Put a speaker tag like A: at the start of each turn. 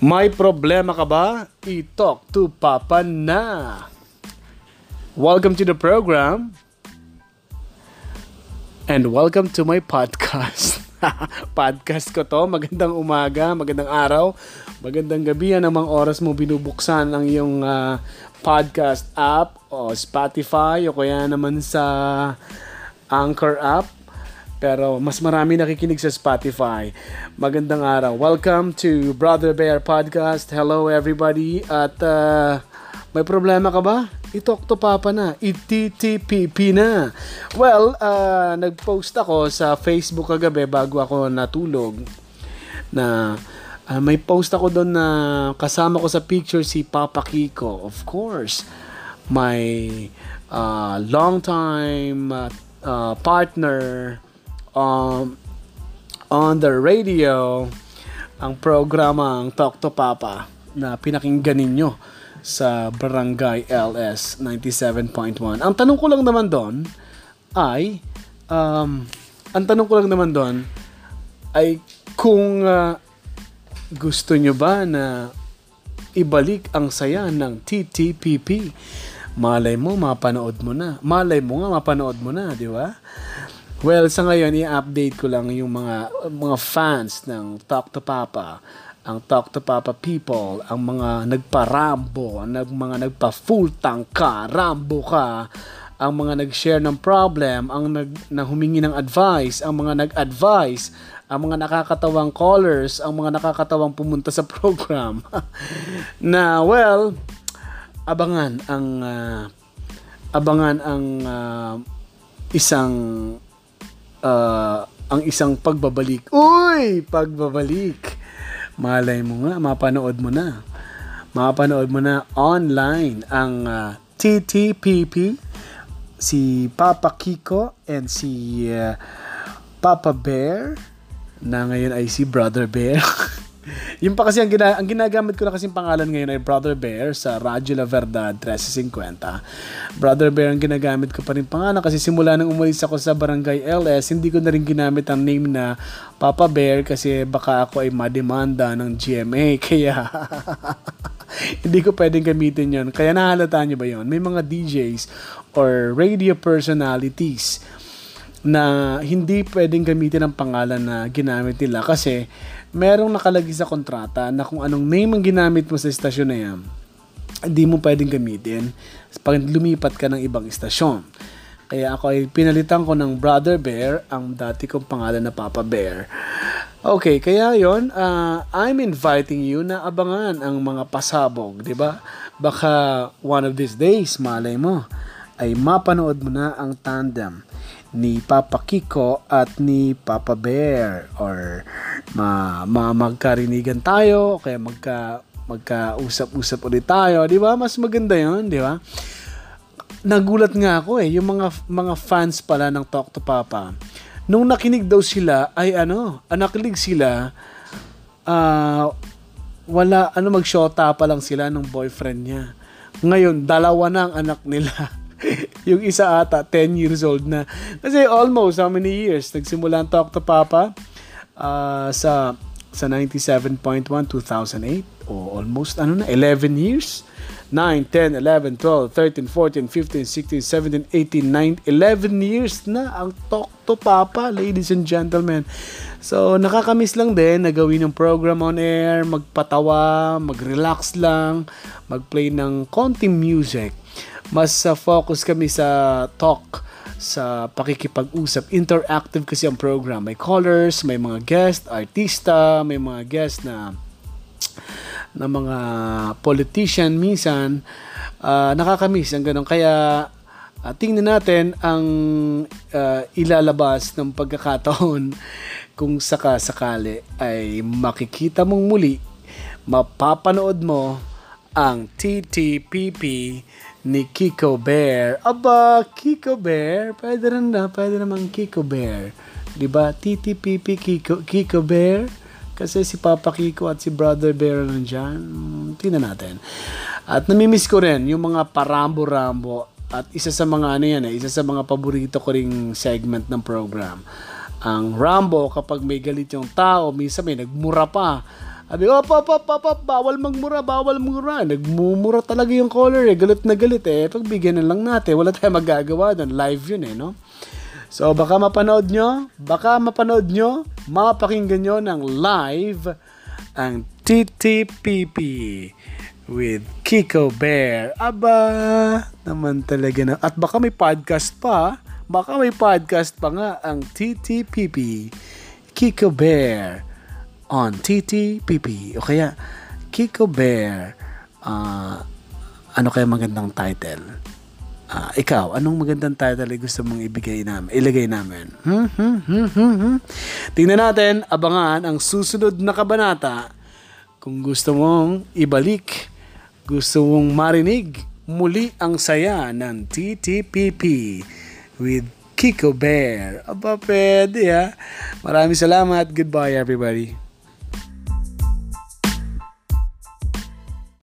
A: May problema ka ba? I-talk to Papa na. Welcome to the program. And welcome to my podcast. podcast ko to. Magandang umaga, magandang araw, magandang gabi. Anong mga oras mo binubuksan ang iyong uh, podcast app o Spotify o kaya naman sa Anchor app pero mas marami nakikinig sa Spotify. Magandang araw. Welcome to Brother Bear Podcast. Hello everybody. At uh, may problema ka ba? Itok to papa na. ITTPP na. Well, uh, nag-post ako sa Facebook kagabi bago ako natulog na uh, may post ako doon na kasama ko sa picture si Papa Kiko. Of course, my uh, long time uh, uh, partner um, on the radio ang programa ang Talk to Papa na pinakinggan ninyo sa Barangay LS 97.1. Ang tanong ko lang naman doon ay um, ang tanong ko lang naman doon ay kung uh, gusto nyo ba na ibalik ang saya ng TTPP. Malay mo, mapanood mo na. Malay mo nga, mapanood mo na, di ba? Well, sa ngayon, i-update ko lang yung mga mga fans ng Talk to Papa, ang Talk to Papa people, ang mga nagpa-rambo, ang mga nagpa-full tank ka, rambo ka, ang mga nag-share ng problem, ang nag na humingi ng advice, ang mga nag-advise, ang mga nakakatawang callers, ang mga nakakatawang pumunta sa program. na well, abangan ang uh, abangan ang uh, isang uh, ang isang pagbabalik. Uy! Pagbabalik. Malay mo nga, mapanood mo na. Mapanood mo na online ang uh, TTPP, si Papa Kiko and si uh, Papa Bear na ngayon ay si Brother Bear. yung pa kasi ang, gina- ang ginagamit ko na kasi pangalan ngayon ay Brother Bear sa Radyo La Verdad 1350. Brother Bear ang ginagamit ko pa rin pangalan kasi simula nang umalis ako sa Barangay LS, hindi ko na rin ginamit ang name na Papa Bear kasi baka ako ay mademanda ng GMA. Kaya hindi ko pwedeng gamitin yon Kaya nahalata nyo ba yon May mga DJs or radio personalities na hindi pwedeng gamitin ang pangalan na ginamit nila kasi merong nakalagay sa kontrata na kung anong name ang ginamit mo sa istasyon na yan, hindi mo pwedeng gamitin pag lumipat ka ng ibang istasyon. Kaya ako ay pinalitan ko ng Brother Bear, ang dati kong pangalan na Papa Bear. Okay, kaya yon uh, I'm inviting you na abangan ang mga pasabog, di ba? Baka one of these days, malay mo, ay mapanood mo na ang tandem ni Papa Kiko at ni Papa Bear or ma, ma magkarinigan tayo kaya magka magkausap-usap ulit tayo, 'di ba? Mas maganda 'yon, 'di ba? Nagulat nga ako eh, yung mga mga fans pala ng Talk to Papa. Nung nakinig daw sila ay ano, anakilig sila uh, wala ano magshota pa lang sila ng boyfriend niya. Ngayon, dalawa na ang anak nila. yung isa ata, 10 years old na. Kasi almost, how many years? Nagsimula ang Talk to Papa uh, sa sa 97.1, 2008. O almost, ano na, 11 years? 9, 10, 11, 12, 13, 14, 15, 16, 17, 18, 19, 11 years na ang Talk to Papa, ladies and gentlemen. So, nakakamiss lang din na gawin ng program on air, magpatawa, mag-relax lang, mag-play ng konting music mas uh, focus kami sa talk sa pakikipag-usap. Interactive kasi ang program. May callers, may mga guest, artista, may mga guest na na mga politician minsan uh, nakakamiss ang ganun. Kaya uh, tingnan natin ang uh, ilalabas ng pagkakataon kung saka-sakali ay makikita mong muli, mapapanood mo ang TTPP ni Kiko Bear. Aba, Kiko Bear, pwede rin na, pwede naman Kiko Bear. Di ba? TTPP Kiko, Kiko Bear. Kasi si Papa Kiko at si Brother Bear nandyan. Hmm, tingnan natin. At namimiss ko rin yung mga parambo-rambo. At isa sa mga ano yan eh, isa sa mga paborito ko ring segment ng program. Ang Rambo kapag may galit yung tao, minsan may nagmura pa Sabi, op, op, op, op, op, bawal magmura, bawal magmura. Nagmumura talaga yung caller eh. Galit na galit eh. Pagbigyan na lang natin. Wala tayong magagawa doon. Live yun eh, no? So, baka mapanood nyo, baka mapanood nyo, mapakinggan nyo ng live ang TTPP with Kiko Bear. Aba, naman talaga na. At baka may podcast pa. Baka may podcast pa nga ang TTPP. Kiko Bear on TTPP. O kaya, Kiko Bear. Uh, ano kaya magandang title? Uh, ikaw, anong magandang title gusto mong ibigay namin, ilagay namin? Hmm, hmm, hmm, hmm, hmm. Tingnan natin, abangan ang susunod na kabanata. Kung gusto mong ibalik, gusto mong marinig muli ang saya ng TTPP with Kiko Bear. Aba, pwede ha. Maraming salamat. Goodbye everybody.